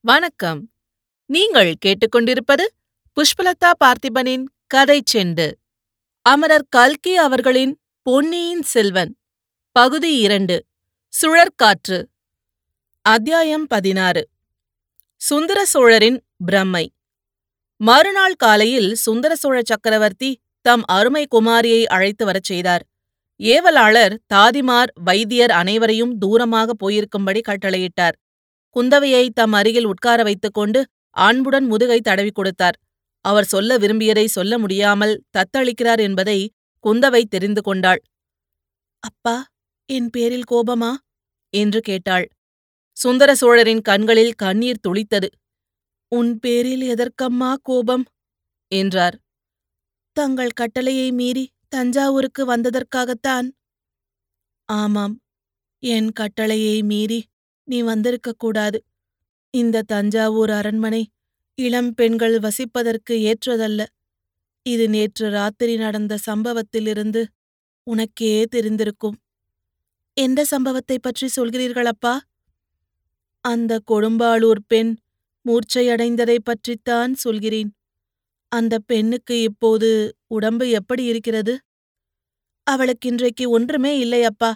வணக்கம். நீங்கள் கேட்டுக்கொண்டிருப்பது புஷ்பலதா பார்த்திபனின் கதை செண்டு. அமரர் கல்கி அவர்களின் பொன்னியின் செல்வன். பகுதி இரண்டு. சுழற்காற்று. அத்தியாயம் பதினாறு. சுந்தர சோழரின் பிரம்மை. மறுநாள் காலையில் சுந்தர சோழ சக்கரவர்த்தி தம் அருமை குமாரியை அழைத்து வரச் செய்தார். ஏவலாளர் தாதிமார் வைத்தியர் அனைவரையும் தூரமாக போயிருக்கும்படி கட்டளையிட்டார். குந்தவையை தம் அருகில் உட்கார வைத்துக் கொண்டு அன்புடன் முதுகை தடவி கொடுத்தார். அவர் சொல்ல விரும்பியதை சொல்ல முடியாமல் தத்தளிக்கிறார் என்பதை குந்தவை தெரிந்து கொண்டாள். அப்பா என் பேரில் கோபமா? என்று கேட்டாள். சுந்தர சோழரின் கண்களில் கண்ணீர் துளித்தது. உன் பேரில் எதற்கம்மா கோபம்? என்றார். தங்கள் கட்டளையை மீறி தஞ்சாவூருக்கு வந்ததற்காகத்தான். ஆமாம் என் கட்டளையை மீறி நீ வந்திருக்கக் கூடாது. இந்த தஞ்சாவூர் அரண்மனை இளம் பெண்கள் வசிப்பதற்கு ஏற்றதல்ல. இது நேற்று ராத்திரி நடந்த சம்பவத்திலிருந்து உனக்கே தெரிந்திருக்கும். எந்த சம்பவத்தை பற்றி சொல்கிறீர்கள் அப்பா அந்த கொடும்பாளூர் பெண் மூர்ச்சையடைந்ததை பற்றித்தான் சொல்கிறேன். அந்த பெண்ணுக்கு இப்போது உடம்பு எப்படி இருக்கிறது? அவளுக்கு இன்றைக்கு ஒன்றுமே இல்லை அப்பா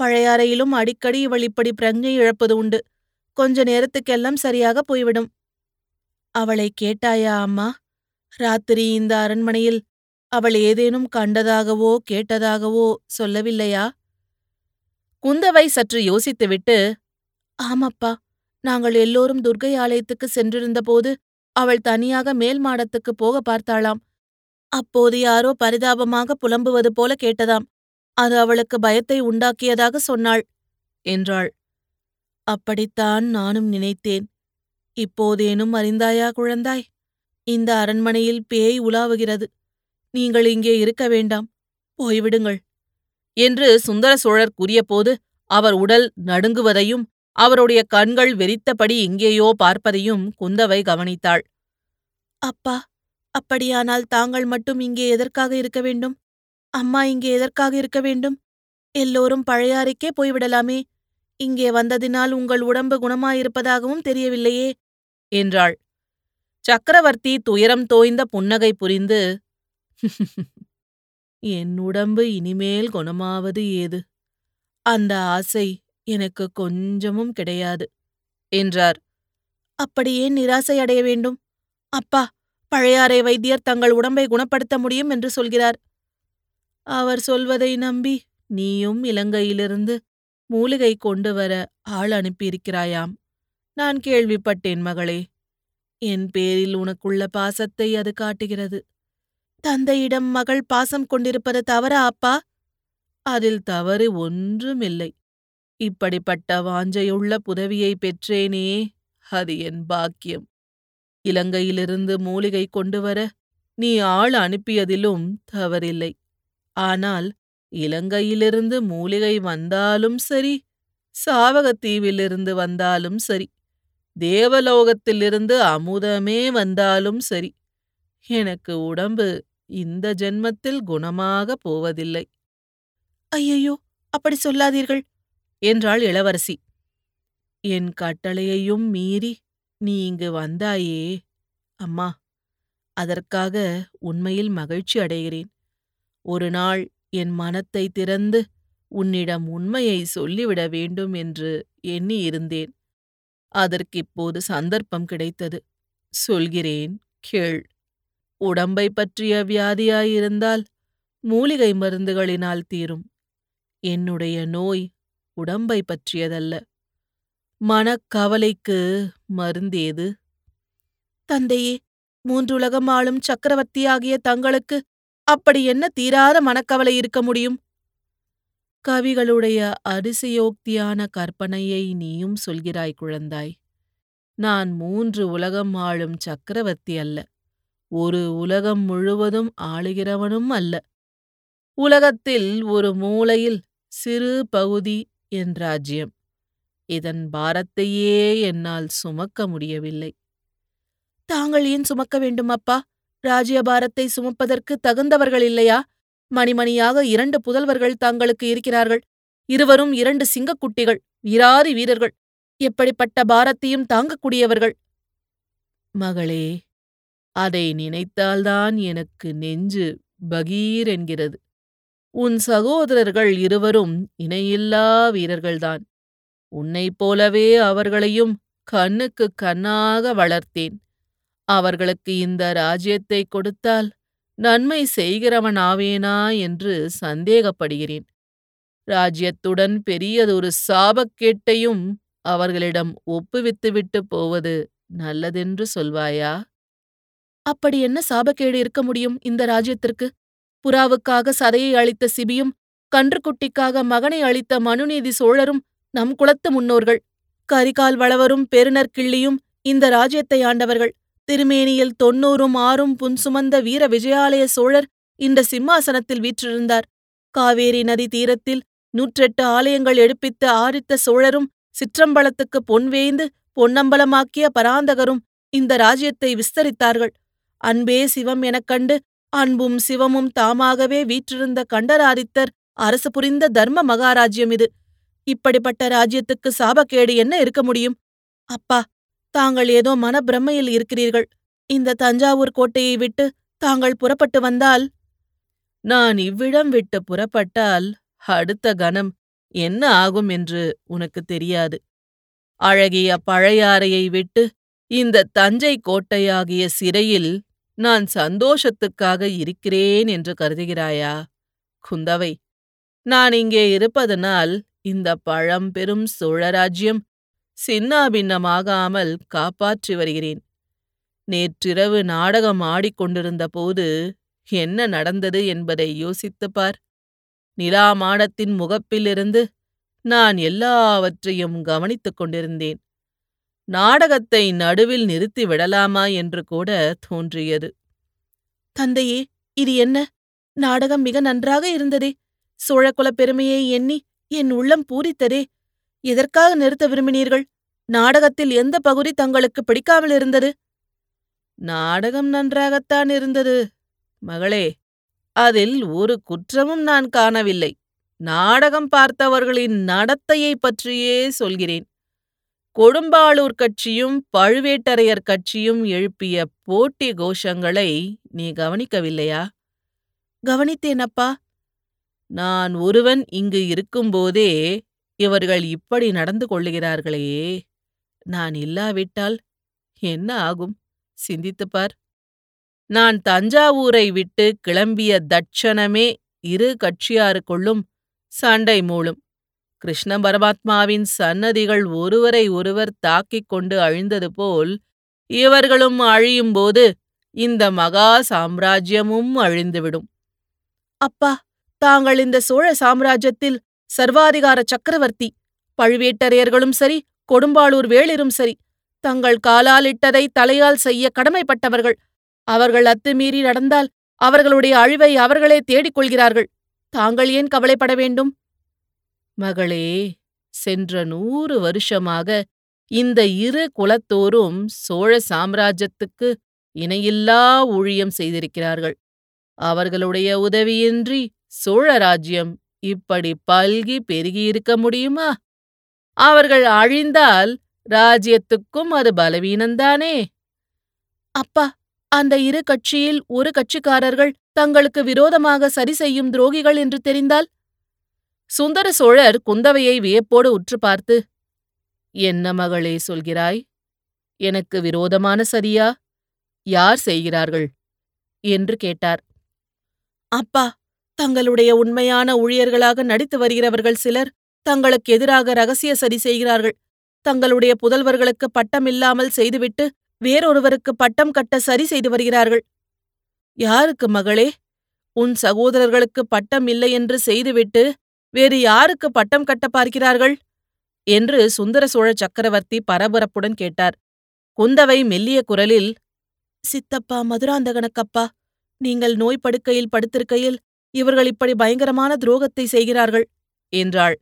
பழையாறையிலும் அடிக்கடி இவள் இப்படி பிரஞ்சை இழப்பது உண்டு. கொஞ்ச நேரத்துக்கெல்லாம் சரியாக போய்விடும். அவளை கேட்டாயா அம்மா? ராத்திரி இந்த அரண்மனையில் அவள் ஏதேனும் கண்டதாகவோ கேட்டதாகவோ சொல்லவில்லையா? குந்தவை சற்று யோசித்துவிட்டு ஆமப்பா நாங்கள் எல்லோரும் துர்கை ஆலயத்துக்கு சென்றிருந்தபோது அவள் தனியாக மேல் மாடத்துக்கு போக பார்த்தாளாம். அப்போது யாரோ பரிதாபமாக புலம்புவது போல கேட்டதாம். அது அவளுக்கு பயத்தை உண்டாக்கியதாக சொன்னாள் என்றாள். அப்படித்தான் நானும் நினைத்தேன். இப்போதேனும் அறிந்தாயா குழந்தாய்? இந்த அரண்மனையில் பேய் உலாவுகிறது. நீங்கள் இங்கே இருக்க வேண்டாம். போய்விடுங்கள். என்று சுந்தர சோழர் கூறியபோது அவர் உடல் நடுங்குவதையும் அவருடைய கண்கள் வெறித்தபடி எங்கேயோ பார்ப்பதையும் குந்தவை கவனித்தாள். அப்பா அப்படியானால் தாங்கள் மட்டும் இங்கே எதற்காக இருக்க வேண்டும்? அம்மா இங்கே எதற்காக இருக்க வேண்டும்? எல்லோரும் பழையாறைக்கே போய்விடலாமே. இங்கே வந்ததினால் உங்கள் உடம்பு குணமாயிருப்பதாகவும் தெரியவில்லையே என்றாள். சக்கரவர்த்தி துயரம் தோய்ந்த புன்னகை புரிந்து என் உடம்பு இனிமேல் குணமாவது ஏது? அந்த ஆசை எனக்கு கொஞ்சமும் கிடையாது என்றார். அப்படியே நிராசை அடைய வேண்டும்? அப்பா பழையாறை வைத்தியர் தங்கள் உடம்பை குணப்படுத்த முடியும் என்று சொல்கிறார். அவர் சொல்வதை நம்பி நீயும் இலங்கையிலிருந்து மூலிகை கொண்டு வர ஆள் அனுப்பியிருக்கிறாயாம். நான் கேள்விப்பட்டேன் மகளே. என் பேரில் உனக்குள்ள பாசத்தை அது காட்டுகிறது. தந்தையிடம் மகள் பாசம் கொண்டிருப்பது தவறா அப்பா? அதில் தவறு ஒன்றுமில்லை. இப்படிப்பட்ட வாஞ்சையுள்ள புதவியை பெற்றேனே அது என் பாக்கியம். இலங்கையிலிருந்து மூலிகை கொண்டு வர நீ ஆள் அனுப்பியதிலும் தவறில்லை. ஆனால் இலங்கையிலிருந்து மூலிகை வந்தாலும் சரி சாவகத்தீவிலிருந்து வந்தாலும் சரி தேவலோகத்திலிருந்து அமுதமே வந்தாலும் சரி எனக்கு உடம்பு இந்த ஜென்மத்தில் குணமாக போவதில்லை. ஐயையோ அப்படி சொல்லாதீர்கள்! என்றாள் இளவரசி. என் கட்டளையையும் மீறி நீ இங்கு வந்தாயே அம்மா அதற்காக உண்மையில் மகிழ்ச்சி அடைகிறேன். ஒரு நாள் என் மனத்தை திறந்து உன்னிடம் உண்மையை சொல்லிவிட வேண்டும் என்று எண்ணி இருந்தேன். அதற்கிப்போது சந்தர்ப்பம் கிடைத்தது. சொல்கிறேன் கேள். உடம்பை பற்றிய வியாதியாயிருந்தால் மூலிகை மருந்துகளினால் தீரும். என்னுடைய நோய் உடம்பை பற்றியதல்ல. மனக்கவலைக்கு மருந்தேது? தந்தையே மூன்றுலகம் ஆளும் சக்கரவர்த்தியாகிய தங்களுக்கு அப்படி என்ன தீராத மனக்கவலை இருக்க முடியும்? கவிகளுடைய அதிசயோக்தியான கற்பனையை நீயும் சொல்கிறாய் குழந்தாய். நான் மூன்று உலகம் ஆளும் சக்கரவர்த்தி அல்ல. ஒரு உலகம் முழுவதும் ஆளுகிறவனும் அல்ல. உலகத்தில் ஒரு மூலையில் சிறு பகுதி என் ராஜ்யம். இதன் பாரத்தையே என்னால் சுமக்க முடியவில்லை. தாங்கள் ஏன் சுமக்க வேண்டும் அப்பா? ராஜ்யபாரத்தை சுமப்பதற்கு தகுந்தவர்கள் இல்லையா? மணிமணியாக இரண்டு புதல்வர்கள் தங்களுக்கு இருக்கிறார்கள். இருவரும் இரண்டு சிங்கக்குட்டிகள் வீராதி வீரர்கள். எப்படிப்பட்ட பாரத்தையும் தாங்கக்கூடியவர்கள்? மகளே அதை நினைத்தால்தான் எனக்கு நெஞ்சு பகீர் என்கிறது. உன் சகோதரர்கள் இருவரும் இணையில்லா வீரர்கள்தான். உன்னைப் போலவே அவர்களையும் கண்ணுக்கு கண்ணாக வளர்த்தேன். அவர்களுக்கு இந்த ராஜ்யத்தை கொடுத்தால் நன்மை செய்கிறவனாவேனா என்று சந்தேகப்படுகிறேன். ராஜ்யத்துடன் பெரியதொரு சாபக்கேட்டையும் அவர்களிடம் ஒப்புவித்துவிட்டு போவது நல்லதென்று சொல்வாயா? அப்படி என்ன சாபக்கேடு இருக்க முடியும் இந்த ராஜ்யத்திற்கு? புறாவுக்காக சதையை அளித்த சிபியும் கன்றுக்குட்டிக்காக மகனை அளித்த மனுநீதி சோழரும் நம் குலத்து முன்னோர்கள். கரிகால் வளவரும் பெருநர் கிள்ளியும் இந்த ராஜ்யத்தை ஆண்டவர்கள் திருமேனியில் தொன்னூறும் ஆறும் புன்சுமந்த வீர விஜயாலய சோழர் இந்த சிம்மாசனத்தில் வீற்றிருந்தார். காவேரி நதி தீரத்தில் நூற்றெட்டு ஆலயங்கள் எடுப்பித்த ஆரித்த சோழரும் சிற்றம்பலத்துக்கு பொன் வேய்ந்து பொன்னம்பலமாக்கிய பராந்தகரும் இந்த ராஜ்யத்தை விஸ்தரித்தார்கள். அன்பே சிவம் எனக் கண்டு அன்பும் சிவமும் தாமாகவே வீற்றிருந்த கண்டராதித்தர் அரசு புரிந்த தர்ம மகாராஜ்யம் இது. இப்படிப்பட்ட ராஜ்யத்துக்கு சாபக்கேடு என்ன இருக்க முடியும்? அப்பா தாங்கள் ஏதோ மனப்பிரமையில் இருக்கிறீர்கள். இந்த தஞ்சாவூர் கோட்டையை விட்டு தாங்கள் புறப்பட்டு வந்தால்? நான் இவ்விடம் விட்டு புறப்பட்டால் அடுத்த கணம் என்ன ஆகும் என்று உனக்கு தெரியாது. அழகிய பழையாறையை விட்டு இந்த தஞ்சை கோட்டையாகிய சிறையில் நான் சந்தோஷத்துக்காக இருக்கிறேன் என்று கருதுகிறாயா? குந்தவை நான் இங்கே இருப்பதனால் இந்த பழம்பெரும் சோழராஜ்யம் சின்னாபின்னமாகாமல் காப்பாற்றி வருகிறேன். நேற்றிரவு நாடகம் ஆடிக்கொண்டிருந்த போது என்ன நடந்தது என்பதை யோசித்துப் பார். நிலா மாடத்தின் முகப்பிலிருந்து நான் எல்லாவற்றையும் கவனித்துக் கொண்டிருந்தேன். நாடகத்தை நடுவில் நிறுத்தி விடலாமா என்று கூட தோன்றியது. தந்தையே இது என்ன? நாடகம் மிக நன்றாக இருந்ததே. சோழகுலப் பெருமையை எண்ணி என் உள்ளம் பூரித்ததே. எதற்காக நிறுத்த விரும்பினீர்கள்? நாடகத்தில் எந்த பகுதி தங்களுக்கு பிடிக்காமல் இருந்தது? நாடகம் நன்றாகத்தான் இருந்தது. மகளே அதில் ஒரு குற்றமும் நான் காணவில்லை. நாடகம் பார்த்தவர்களின் நடத்தையைப் பற்றியே சொல்கிறேன். கொடும்பாளூர் கட்சியும் பழுவேட்டரையர் கட்சியும் எழுப்பிய போட்டி கோஷங்களை நீ கவனிக்கவில்லையா? கவனித்தேனப்பா. நான் ஒருவன் இங்கு இருக்கும்போதே இவர்கள் இப்படி நடந்து கொள்ளுகிறார்களே. நான் இல்லாவிட்டால் என்ன ஆகும்? சிந்தித்துப் பார். நான் தஞ்சாவூரை விட்டு கிளம்பிய தட்சணமே இரு கட்சியாருக்குள்ளும் சண்டை மூளும். கிருஷ்ண பரமாத்மாவின் சன்னதிகள் ஒருவரை ஒருவர் தாக்கிக் கொண்டு அழிந்தது போல் இவர்களும் அழியும்போது இந்த மகா சாம்ராஜ்யமும் அழிந்துவிடும். அப்பா தாங்கள் இந்த சோழ சாம்ராஜ்யத்தில் சர்வாதிகார சக்கரவர்த்தி. பழுவேட்டரையர்களும் சரி கொடும்பாளூர் வேளிரும் சரி தங்கள் காலால் இட்டதை தலையால் செய்ய கடமைப்பட்டவர்கள். அவர்கள் அத்துமீறி நடந்தால் அவர்களுடைய அழிவை அவர்களே தேடிக் கொள்கிறார்கள். தாங்கள் ஏன் கவலைப்பட வேண்டும்? மகளே சென்ற நூறு வருஷமாக இந்த இரு குலத்தோரும் சோழ சாம்ராஜ்யத்துக்கு இணையில்லா ஊழியம் செய்திருக்கிறார்கள். அவர்களுடைய உதவியின்றி சோழ ராஜ்யம் இப்படி பல்கி பெருகியிருக்க முடியுமா? அவர்கள் அழிந்தால் ராஜ்யத்துக்கும் அது பலவீனந்தானே அப்பா அந்த இரு கட்சியில் ஒரு கட்சிக்காரர்கள் தங்களுக்கு விரோதமாக சரி செய்யும் துரோகிகள் என்று தெரிந்தால்? சுந்தர சோழர் குந்தவையை வியப்போடு உற்று பார்த்து என்ன மகளே சொல்கிறாய்? எனக்கு விரோதமான சரியா யார் செய்கிறார்கள்? என்று கேட்டார். அப்பா தங்களுடைய உண்மையான ஊழியர்களாக நடித்து வருகிறவர்கள் சிலர் தங்களுக்கு எதிராக ரகசிய சதி செய்கிறார்கள். தங்களுடைய புதல்வர்களுக்கு பட்டம் இல்லாமல் செய்துவிட்டு வேறொருவருக்கு பட்டம் கட்ட சரி செய்து வருகிறார்கள். யாருக்கு மகளே? உன் சகோதரர்களுக்கு பட்டம் இல்லை என்று செய்துவிட்டு வேறு யாருக்கு பட்டம் கட்ட பார்க்கிறார்கள்? என்று சுந்தர சோழ சக்கரவர்த்தி பரபரப்புடன் கேட்டார். குந்தவை மெல்லிய குரலில் சித்தப்பா மதுராந்தகனக்கப்பா நீங்கள் நோய் படுக்கையில் படுத்திருக்கையில் இவர்கள் இப்படி பயங்கரமான துரோகத்தை செய்கிறார்கள் என்றாள்.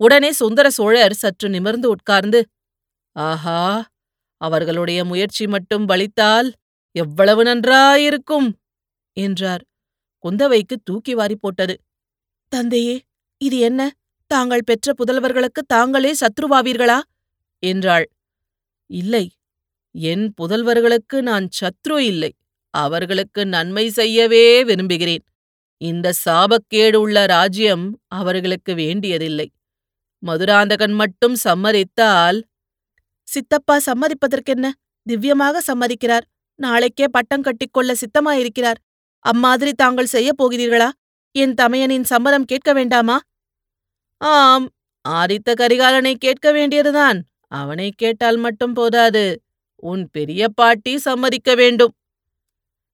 உடனே சுந்தர சோழர் சற்று நிமிர்ந்து உட்கார்ந்து ஆஹா அவர்களுடைய முயற்சி மட்டும் பலித்தால் எவ்வளவு நன்றாயிருக்கும் என்றார். குந்தவைக்கு தூக்கி வாரி போட்டது தந்தையே இது என்ன? தாங்கள் பெற்ற புதல்வர்களுக்கு தாங்களே சத்ருவாவீர்களா? என்றாள். இல்லை என் புதல்வர்களுக்கு நான் சத்ரு இல்லை அவர்களுக்கு நன்மை செய்யவே விரும்புகிறேன். இந்த சாபக்கேடு உள்ள ராஜ்யம் அவர்களுக்கு வேண்டியதில்லை. மதுராந்தகன் மட்டும் சம்மதித்தால் சித்தப்பா சம்மதிப்பதற்கென்ன? திவ்யமாக சம்மதிக்கிறார். நாளைக்கே பட்டம் கட்டிக்கொள்ள சித்தமாயிருக்கிறார். அம்மாதிரி தாங்கள் செய்யப் போகிறீர்களா? என் தமையனின் சம்மதம் கேட்க வேண்டாமா? ஆம் ஆதித்த கரிகாலனை கேட்க வேண்டியதுதான். அவனை கேட்டால் மட்டும் போதாது. உன் பெரிய பாட்டி சம்மதிக்க வேண்டும்.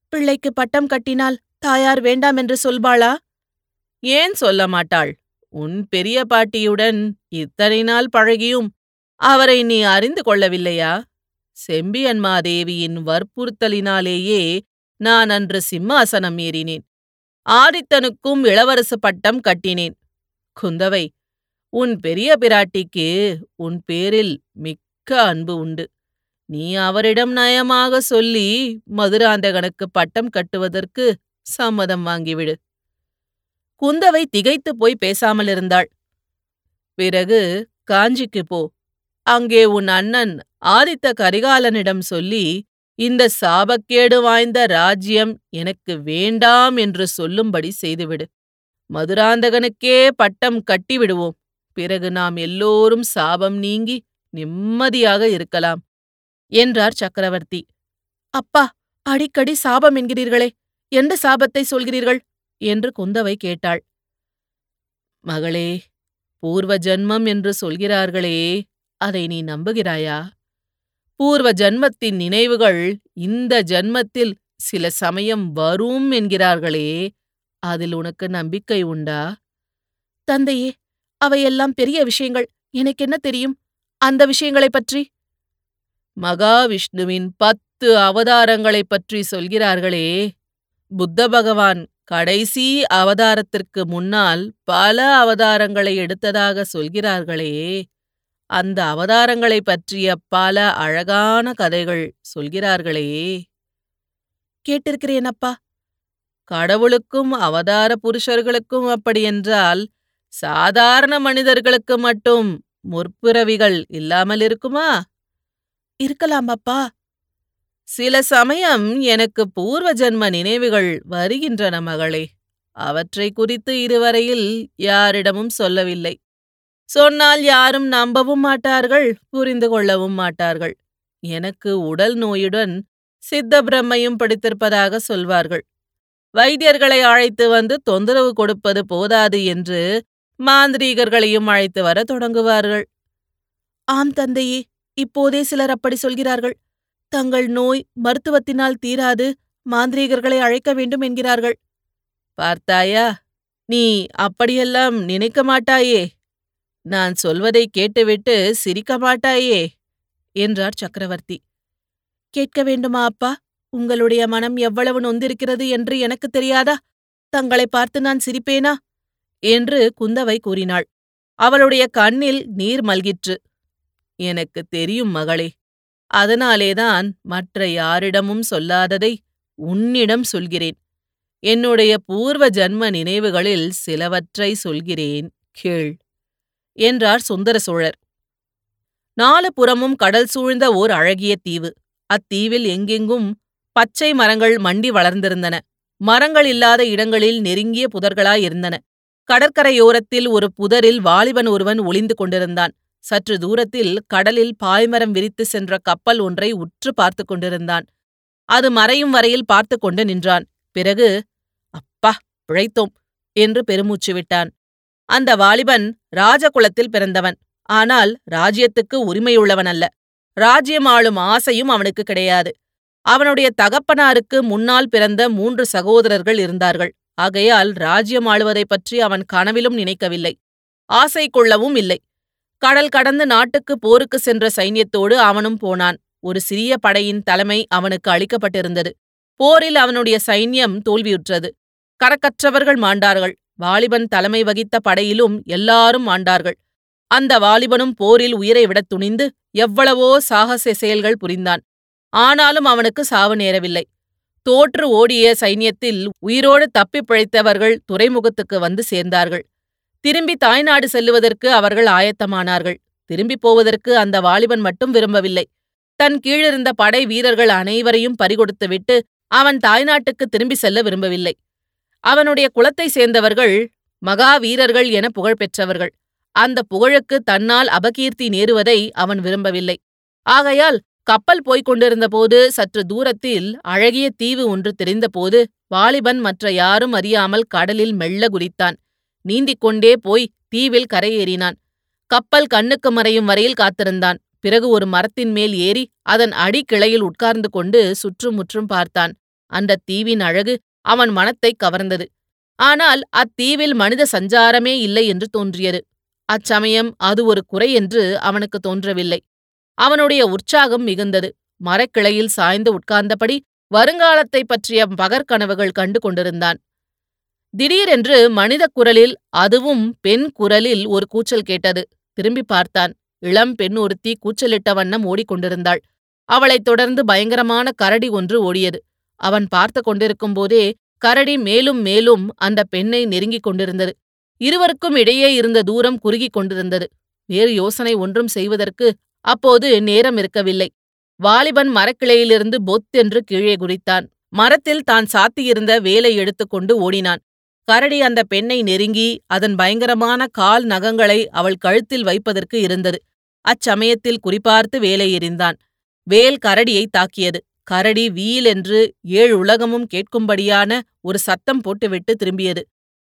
பிள்ளைக்கு பட்டம் கட்டினால் தாயார் வேண்டாம் என்று சொல்வாளா? ஏன் சொல்ல மாட்டாள்? உன் பெரிய பாட்டியுடன் இத்தனை நாள் பழகியும் அவரை நீ அறிந்து கொள்ளவில்லையா? செம்பியன்மாதேவியின் வற்புறுத்தலினாலேயே நான் அன்று சிம்மாசனம் ஏறினேன். ஆதித்தனுக்கும் இளவரசு பட்டம் கட்டினேன். குந்தவை உன் பெரிய பிராட்டிக்கு உன் பேரில் மிக்க அன்பு உண்டு. நீ அவரிடம் நயமாக சொல்லி மதுராந்தகனுக்கு பட்டம் கட்டுவதற்கு சம்மதம் வாங்கிவிடு. குந்தவை திகைத்து போய் பேசாமல் இருந்தாள் பிறகு காஞ்சிக்கு போ. அங்கே உன் அண்ணன் ஆதித்த கரிகாலனிடம் சொல்லி இந்த சாபக்கேடு வாய்ந்த ராஜ்யம் எனக்கு வேண்டாம் என்று சொல்லும்படி செய்துவிடு. மதுராந்தகனுக்கே பட்டம் கட்டிவிடுவோம். பிறகு நாம் எல்லோரும் சாபம் நீங்கி நிம்மதியாக இருக்கலாம். என்றார் சக்கரவர்த்தி. அப்பா அடிக்கடி சாபம் என்கிறீர்களே! எந்த சாபத்தை சொல்கிறீர்கள்? என்று குந்தவை கேட்டாள். மகளே பூர்வ ஜன்மம் என்று சொல்கிறார்களே அதை நீ நம்புகிறாயா? பூர்வ ஜன்மத்தின் நினைவுகள் இந்த ஜன்மத்தில் சில சமயம் வரும் என்கிறார்களே அதில் உனக்கு நம்பிக்கை உண்டா? தந்தையே அவையெல்லாம் பெரிய விஷயங்கள் எனக்கென்ன தெரியும்? அந்த விஷயங்களைப் பற்றி? மகாவிஷ்ணுவின் பத்து அவதாரங்களைப் பற்றி சொல்கிறார்களே புத்த பகவான் கடைசி அவதாரத்திற்கு முன்னால் பல அவதாரங்களை எடுத்ததாக சொல்கிறார்களே. அந்த அவதாரங்களை பற்றிய பல அழகான கதைகள் சொல்கிறார்களே. கேட்டிருக்கிறேன் அப்பா கடவுளுக்கும் அவதார புருஷர்களுக்கும் அப்படியென்றால் சாதாரண மனிதர்களுக்கு மட்டும் முற்பிறவிகள் இல்லாமல் இருக்குமா? இருக்கலாம் அப்பா சில சமயம் எனக்கு பூர்வ ஜன்ம நினைவுகள் வருகின்றன மகளே. அவற்றை குறித்து இதுவரையில் யாரிடமும் சொல்லவில்லை. சொன்னால் யாரும் நம்பவும் மாட்டார்கள் புரிந்து கொள்ளவும் மாட்டார்கள். எனக்கு உடல் நோயுடன் சித்த பிரம்மையும் படித்திருப்பதாக சொல்வார்கள். வைத்தியர்களை அழைத்து வந்து தொந்தரவு கொடுப்பது போதாது என்று மாந்திரீகர்களையும் அழைத்து வர தொடங்குவார்கள். ஆம் தந்தையே இப்போதே சிலர் அப்படி சொல்கிறார்கள். தங்கள் நோய் மருத்துவத்தினால் தீராது மாந்திரீகர்களை அழைக்க வேண்டும் என்கிறார்கள். பார்த்தாயா நீ அப்படியெல்லாம் நினைக்க மாட்டாயே. நான் சொல்வதை கேட்டுவிட்டு சிரிக்க மாட்டாயே என்றார் சக்கரவர்த்தி. கேட்க வேண்டுமா அப்பா உங்களுடைய மனம் எவ்வளவு நொந்திருக்கிறது என்று எனக்கு தெரியாதா? தங்களை பார்த்து நான் சிரிப்பேனா? என்று குந்தவை கூறினாள். அவளுடைய கண்ணில் நீர் மல்கிற்று. எனக்கு தெரியும் மகளே அதனாலேதான் மற்ற யாரிடமும் சொல்லாததை உன்னிடம் சொல்கிறேன். என்னுடைய பூர்வ ஜன்ம நினைவுகளில் சிலவற்றை சொல்கிறேன் கேள் என்றார் சுந்தர சோழர். நாலு புறமும் கடல் சூழ்ந்த ஓர் அழகிய தீவு. அத்தீவில் எங்கெங்கும் பச்சை மரங்கள் மண்டி வளர்ந்திருந்தன. மரங்கள் இல்லாத இடங்களில் நெருங்கிய புதர்களாயிருந்தன. கடற்கரையோரத்தில் ஒரு புதரில் வாலிபன் ஒருவன் ஒளிந்து கொண்டிருந்தான். சற்று தூரத்தில் கடலில் பாய்மரம் விரித்து சென்ற கப்பல் ஒன்றை உற்று பார்த்து கொண்டிருந்தான். அது மறையும் வரையில் பார்த்து கொண்டு நின்றான். பிறகு அப்பா பிழைத்தோம் என்று பெருமூச்சு விட்டான். அந்த வாலிபன் ராஜகுலத்தில் பிறந்தவன். ஆனால் ராஜ்யத்துக்கு உரிமையுள்ளவன் அல்ல. ராஜ்யம் ஆளும் ஆசையும் அவனுக்கு கிடையாது. அவனுடைய தகப்பனாருக்கு முன்னால் பிறந்த மூன்று சகோதரர்கள் இருந்தார்கள். ஆகையால் ராஜ்யம் ஆளுவதைப் பற்றி அவன் கனவிலும் நினைக்கவில்லை. ஆசை கொள்ளவும் இல்லை. கடல் கடந்து நாட்டுக்கு போருக்கு சென்ற சைன்யத்தோடு அவனும் போனான். ஒரு சிறிய படையின் தலைமை அவனுக்கு அளிக்கப்பட்டிருந்தது. போரில் அவனுடைய சைன்யம் தோல்வியுற்றது. கரக்கற்றவர்கள் மாண்டார்கள். வாலிபன் தலைமை வகித்த படையிலும் எல்லாரும் மாண்டார்கள். அந்த வாலிபனும் போரில் உயிரை விடத் துணிந்து எவ்வளவோ சாகச செயல்கள் புரிந்தான். ஆனாலும் அவனுக்கு சாவு நேரவில்லை. தோற்று ஓடிய சைன்யத்தில் உயிரோடு தப்பிப் பிழைத்தவர்கள் துறைமுகத்துக்கு வந்து சேர்ந்தார்கள். திரும்பி தாய்நாடு செல்லுவதற்கு அவர்கள் ஆயத்தமானார்கள். திரும்பிப் போவதற்கு அந்த வாலிபன் மட்டும் விரும்பவில்லை. தன் கீழிருந்த படை வீரர்கள் அனைவரையும் பறிகொடுத்துவிட்டு அவன் தாய்நாட்டுக்கு திரும்பி செல்ல விரும்பவில்லை. அவனுடைய குலத்தை சேர்ந்தவர்கள் மகாவீரர்கள் என புகழ் பெற்றவர்கள். அந்த புகழுக்கு தன்னால் அபகீர்த்தி நேருவதை அவன் விரும்பவில்லை. ஆகையால் கப்பல் போய்க் கொண்டிருந்தபோது சற்று தூரத்தில் அழகிய தீவு ஒன்று தெரிந்தபோது வாலிபன் மற்ற யாரும் அறியாமல் கடலில் மெல்ல குதித்தான். நீந்திக் கொண்டே போய் தீவில் கரையேறினான். கப்பல் கண்ணுக்கு மறையும் வரையில் காத்திருந்தான். பிறகு ஒரு மரத்தின் மேல் ஏறி அதன் அடிக்கிளையில் உட்கார்ந்து கொண்டு சுற்றும் முற்றும் பார்த்தான். அந்த தீவின் அழகு அவன் மனத்தை கவர்ந்தது. ஆனால் அத்தீவில் மனித சஞ்சாரமே இல்லை என்று தோன்றியது. அச்சமயம் அது ஒரு குறை என்று அவனுக்கு தோன்றவில்லை. அவனுடைய உற்சாகம் மிகுந்தது. மரக்கிளையில் சாய்ந்து உட்கார்ந்தபடி வருங்காலத்தை பற்றிய பகற்கனவுகள் கண்டு கொண்டிருந்தான். திடீரென்று மனித குரலில் அதுவும் பெண் குரலில் ஒரு கூச்சல் கேட்டது. திரும்பி பார்த்தான். இளம் பெண் ஒருத்தி கூச்சலிட்ட வண்ணம் ஓடிக்கொண்டிருந்தாள். அவளைத் தொடர்ந்து பயங்கரமான கரடி ஒன்று ஓடியது. அவன் பார்த்து கொண்டிருக்கும் போதே கரடி மேலும் மேலும் அந்த பெண்ணை நெருங்கிக் கொண்டிருந்தது. இருவருக்கும் இடையே இருந்த தூரம் குறுகிக் கொண்டிருந்தது. வேறு யோசனை ஒன்றும் செய்வதற்கு அப்போது நேரம் இருக்கவில்லை. வாலிபன் மரக்கிளையிலிருந்து பொத்தென்று கீழே குதித்தான். மரத்தில் தான் சாத்தியிருந்த வேலை எடுத்துக்கொண்டு ஓடினான். கரடி அந்த பெண்ணை நெருங்கி அதன் பயங்கரமான கால் நகங்களை அவள் கழுத்தில் வைப்பதற்கு இருந்தது. அச்சமயத்தில் குறிபார்த்து வேலை எறிந்தான். வேல் கரடியை தாக்கியது. கரடி வீல் என்று ஏழு உலகமும் கேட்கும்படியான ஒரு சத்தம் போட்டுவிட்டு திரும்பியது.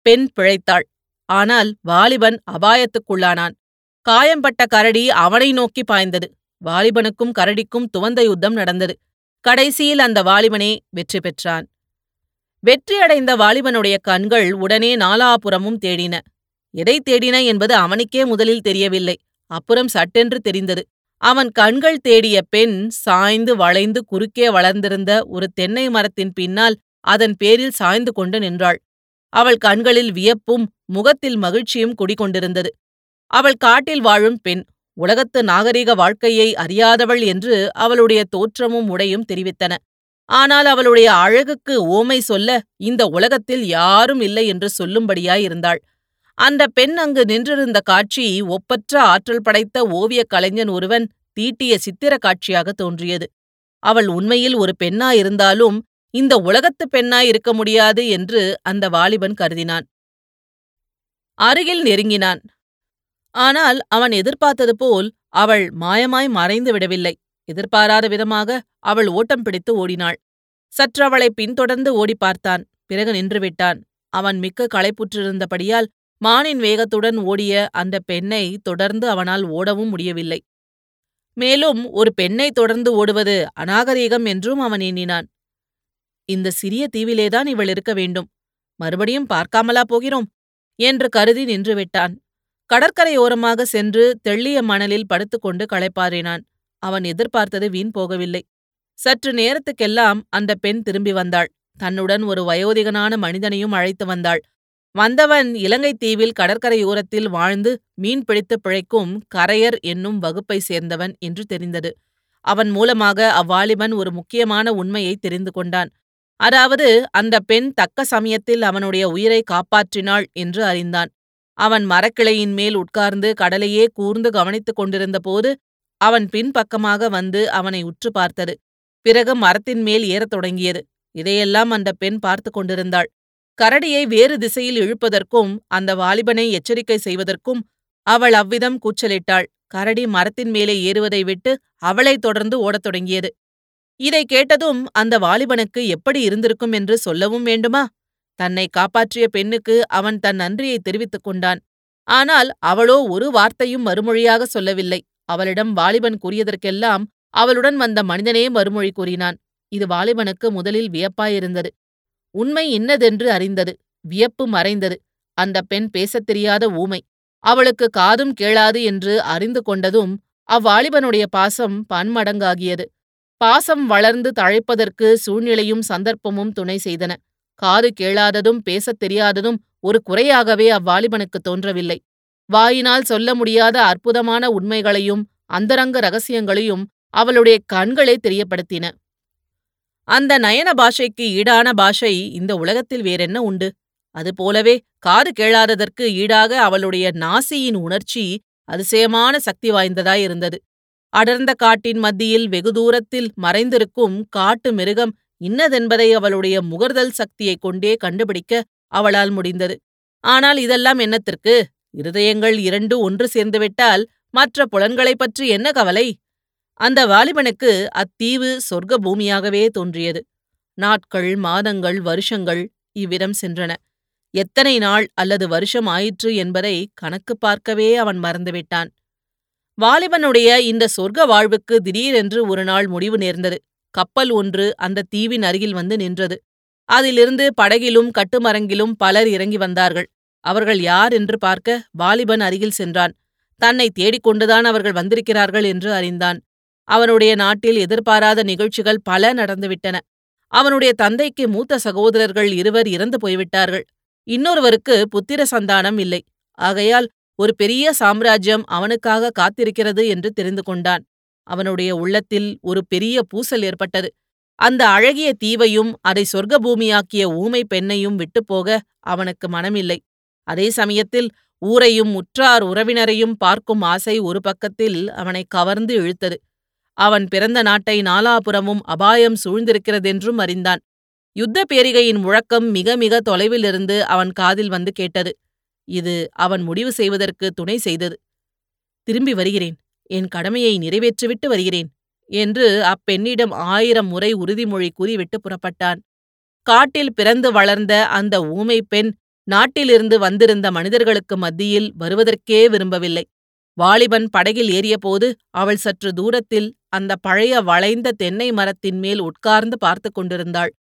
பெண் பிழைத்தாள். ஆனால் வாலிபன் அபாயத்துக்குள்ளானான். காயம்பட்ட கரடி அவனை நோக்கி பாய்ந்தது. வாலிபனுக்கும் கரடிக்கும் துவந்த யுத்தம் நடந்தது. கடைசியில் அந்த வாலிபனே வெற்றி பெற்றான். வெற்றியடைந்த வாலிபனுடைய கண்கள் உடனே நாலாபுறமும் தேடின. எதை தேடின என்பது அவனுக்கே முதலில் தெரியவில்லை. அப்புறம் சட்டென்று தெரிந்தது. அவன் கண்கள் தேடிய பெண் சாய்ந்து வளைந்து குறுக்கே வளர்ந்திருந்த ஒரு தென்னை மரத்தின் பின்னால் அதன் பேரில் சாய்ந்து கொண்டு நின்றாள். அவள் கண்களில் வியப்பும் முகத்தில் மகிழ்ச்சியும் குடிகொண்டிருந்தது. அவள் காட்டில் வாழும் பெண் உலகத்து நாகரிக வாழ்க்கையை அறியாதவள் என்று அவளுடைய தோற்றமும் உடையும் தெரிவித்தன. ஆனால் அவளுடைய அழகுக்கு ஓமை சொல்ல இந்த உலகத்தில் யாரும் இல்லை என்று சொல்லும்படியாயிருந்தாள். அந்த பெண் அங்கு நின்றிருந்த காட்சி ஒப்பற்ற ஆற்றல் படைத்த ஓவியக் கலைஞன் ஒருவன் தீட்டிய சித்திர காட்சியாக தோன்றியது. அவள் உண்மையில் ஒரு பெண்ணாயிருந்தாலும் இந்த உலகத்து பெண்ணாயிருக்க முடியாது என்று அந்த வாலிபன் கருதினான். அருகில் நெருங்கினான். ஆனால் அவன் எதிர்பார்த்தது போல் அவள் மாயமாய் மறைந்து விடவில்லை எதிர்பாராத விதமாக அவள் ஓட்டம் பிடித்து ஓடினாள். சற்று அவளை பின்தொடர்ந்து ஓடி பார்த்தான். பிறகு நின்றுவிட்டான். அவன் மிக்க களைப்புற்றிருந்தபடியால் மானின் வேகத்துடன் ஓடிய அந்த பெண்ணை தொடர்ந்து அவனால் ஓடவும் முடியவில்லை. மேலும் ஒரு பெண்ணை தொடர்ந்து ஓடுவது அநாகரீகம் என்றும் அவன் எண்ணினான். இந்த சிறிய தீவிலேதான் இவள் இருக்க வேண்டும். மறுபடியும் பார்க்காமலா போகிறோம்? என்று கருதி நின்றுவிட்டான். கடற்கரையோரமாக சென்று தெள்ளிய மணலில் படுத்துக்கொண்டு களைப்பாறினான். அவன் எதிர்பார்த்தது வீண் போகவில்லை. சற்று நேரத்துக்கெல்லாம் அந்த பெண் திரும்பி வந்தாள். தன்னுடன் ஒரு வயோதிகனான மனிதனையும் அழைத்து வந்தாள். வந்தவன் இலங்கைத் தீவில் கடற்கரையோரத்தில் வாழ்ந்து மீன் பிடித்து பிழைக்கும் கரையர் என்னும் வகுப்பை சேர்ந்தவன் என்று தெரிந்தது. அவன் மூலமாக அவ்வாலிபன் ஒரு முக்கியமான உண்மையை தெரிந்து கொண்டான். அதாவது அந்த பெண் தக்க சமயத்தில் அவனுடைய உயிரை காப்பாற்றினாள் என்று அறிந்தான். அவன் மரக்கிளையின் மேல் உட்கார்ந்து கடலையே கூர்ந்து கவனித்துக் கொண்டிருந்த போது அவன் பின்பக்கமாக வந்து அவனை உற்று பார்த்தது. பிறகு மரத்தின் மேல் ஏறத் தொடங்கியது. இதையெல்லாம் அந்த பெண் பார்த்து கொண்டிருந்தாள். கரடியை வேறு திசையில் இழுப்பதற்கும் அந்த வாலிபனை எச்சரிக்கை செய்வதற்கும் அவள் அவ்விதம் கூச்சலிட்டாள். கரடி மரத்தின் மேலே ஏறுவதை விட்டு அவளை தொடர்ந்து ஓடத் தொடங்கியது. இதை கேட்டதும் அந்த வாலிபனுக்கு எப்படி இருந்திருக்கும் என்று சொல்லவும் வேண்டுமா? தன்னை காப்பாற்றிய பெண்ணுக்கு அவன் தன் நன்றியை தெரிவித்துக் கொண்டான். ஆனால் அவளோ ஒரு வார்த்தையும் மறுமொழியாக சொல்லவில்லை. அவளிடம் வாலிபன் கூறியதற்கெல்லாம் அவளுடன் வந்த மனிதனே மறுமொழி கூறினான். இது வாலிபனுக்கு முதலில் வியப்பாயிருந்தது. உண்மை இன்னதென்று அறிந்தது. வியப்பு மறைந்தது. அந்த பெண் பேசத் தெரியாத ஊமை. அவளுக்கு காதும் கேளாது என்று அறிந்து கொண்டதும் அவ்வாலிபனுடைய பாசம் பன்மடங்காகியது. பாசம் வளர்ந்து தழைப்பதற்கு சூழ்நிலையும் சந்தர்ப்பமும் துணை செய்தன. காது கேளாததும் பேசத் தெரியாததும் ஒரு குறையாகவே அவ்வாலிபனுக்கு தோன்றவில்லை. வாயினால் சொல்ல முடியாத அற்புதமான உண்மைகளையும் அந்தரங்க ரகசியங்களையும் அவளுடைய கண்களே தெரியப்படுத்தின. அந்த நயன பாஷைக்கு ஈடான பாஷை இந்த உலகத்தில் வேறென்ன உண்டு? அதுபோலவே காது கேளாததற்கு ஈடாக அவளுடைய நாசியின் உணர்ச்சி அதிசயமான சக்தி வாய்ந்ததாயிருந்தது அடர்ந்த காட்டின் மத்தியில் வெகு தூரத்தில் மறைந்திருக்கும் காட்டு மிருகம் இன்னதென்பதை அவளுடைய முகர்தல் சக்தியைக் கொண்டே கண்டுபிடிக்க அவளால் முடிந்தது. ஆனால் இதெல்லாம் என்னத்திற்கு? இருதயங்கள் இரண்டு ஒன்று சேர்ந்துவிட்டால் மற்ற புலன்களைப் பற்றி என்ன கவலை? அந்த வாலிபனுக்கு அத்தீவு சொர்க்க பூமியாகவே தோன்றியது. நாட்கள் மாதங்கள் வருஷங்கள் இவ்விதம் சென்றன. எத்தனை நாள் அல்லது வருஷம் ஆயிற்று என்பதை கணக்கு பார்க்கவே அவன் மறந்துவிட்டான். வாலிபனுடைய இந்த சொர்க்க வாழ்வுக்கு திடீரென்று ஒரு நாள் முடிவு நேர்ந்தது. கப்பல் ஒன்று அந்த தீவின் அருகில் வந்து நின்றது. அதிலிருந்து படகிலும் கட்டுமரங்கிலும் பலர் இறங்கி வந்தார்கள். அவர்கள் யார் என்று பார்க்க வாலிபன் அருகில் சென்றான். தன்னை தேடிக்கொண்டுதான் அவர்கள் வந்திருக்கிறார்கள் என்று அறிந்தான். அவனுடைய நாட்டில் எதிர்பாராத நிகழ்ச்சிகள் பல நடந்துவிட்டன. அவனுடைய தந்தைக்கு மூத்த சகோதரர்கள் இருவர் இறந்து போய்விட்டார்கள். இன்னொருவருக்கு புத்திர சந்தானம் இல்லை. ஆகையால் ஒரு பெரிய சாம்ராஜ்யம் அவனுக்காக காத்திருக்கிறது என்று தெரிந்து கொண்டான். அவனுடைய உள்ளத்தில் ஒரு பெரிய பூசல் ஏற்பட்டது. அந்த அழகிய தீவையும் அதை சொர்க்க பூமியாக்கிய ஊமை பெண்ணையும் விட்டுப்போக அவனுக்கு மனமில்லை. அதே சமயத்தில் ஊரையும் உற்றார் உறவினரையும் பார்க்கும் ஆசை ஒரு பக்கத்தில் அவனை கவர்ந்து இழுத்தது. அவன் பிறந்த நாட்டை நாலாபுறமும் அபாயம் சூழ்ந்திருக்கிறதென்றும் அறிந்தான். யுத்த பேரிகையின் முழக்கம் மிக மிக தொலைவிலிருந்து அவன் காதில் வந்து கேட்டது. இது அவன் முடிவு செய்வதற்கு துணை செய்தது. திரும்பி வருகிறேன். என் கடமையை நிறைவேற்றிவிட்டு வருகிறேன் என்று அப்பெண்ணிடம் ஆயிரம் முறை உறுதிமொழி கூறிவிட்டு புறப்பட்டான். காட்டில் பிறந்து வளர்ந்த அந்த ஊமை பெண் நாட்டிலிருந்து வந்திருந்த மனிதர்களுக்கு மத்தியில் வருவதற்கே விரும்பவில்லை. வாலிபன் படகில் ஏறியபோது அவள் சற்று தூரத்தில் அந்த பழைய வளைந்த தென்னை மரத்தின் மேல் உட்கார்ந்து பார்த்து கொண்டிருந்தாள்.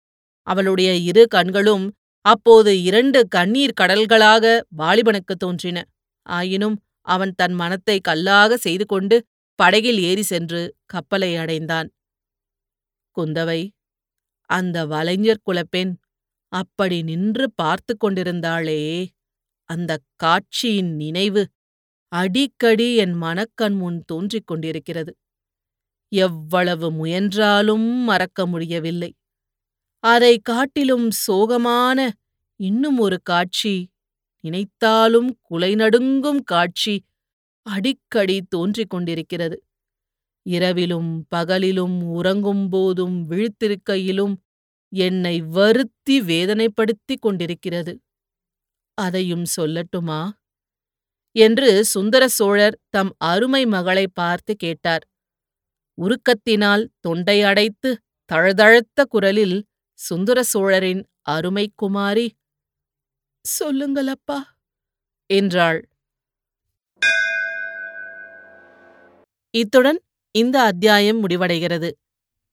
அவளுடைய இரு கண்களும் அப்போது இரண்டு கண்ணீர் கடல்களாக வாலிபனுக்கு தோன்றின. ஆயினும் அவன் தன் மனத்தை கல்லாக செய்து கொண்டு படகில் ஏறி சென்று கப்பலை அடைந்தான். குந்தவை அந்த வலைஞர் குலப்பெண் அப்படி நின்று பார்த்து கொண்டிருந்தாளே. அந்தக் காட்சியின் நினைவு அடிக்கடி என் மனக்கண் முன் தோன்றிக் கொண்டிருக்கிறது. எவ்வளவு முயன்றாலும் மறக்க முடியவில்லை. அதை காட்டிலும் சோகமான இன்னும் ஒரு காட்சி நினைத்தாலும் குலை நடுங்கும் காட்சி அடிக்கடி தோன்றிக் கொண்டிருக்கிறது. இரவிலும் பகலிலும் உறங்கும் போதும் விழித்திருக்கையிலும் என்னை வருத்தி வேதனைப்படுத்திக் கொண்டிருக்கிறது. அதையும் சொல்லட்டுமா? என்று சுந்தர சோழர் தம் அருமை மகளை பார்த்து கேட்டார். உருக்கத்தினால் தொண்டை அடைத்து தழதழத்த குரலில் சுந்தர சோழரின் அருமை குமாரி சொல்லுங்களப்பா என்றாள். இத்துடன் இந்த அத்தியாயம் முடிவடைகிறது.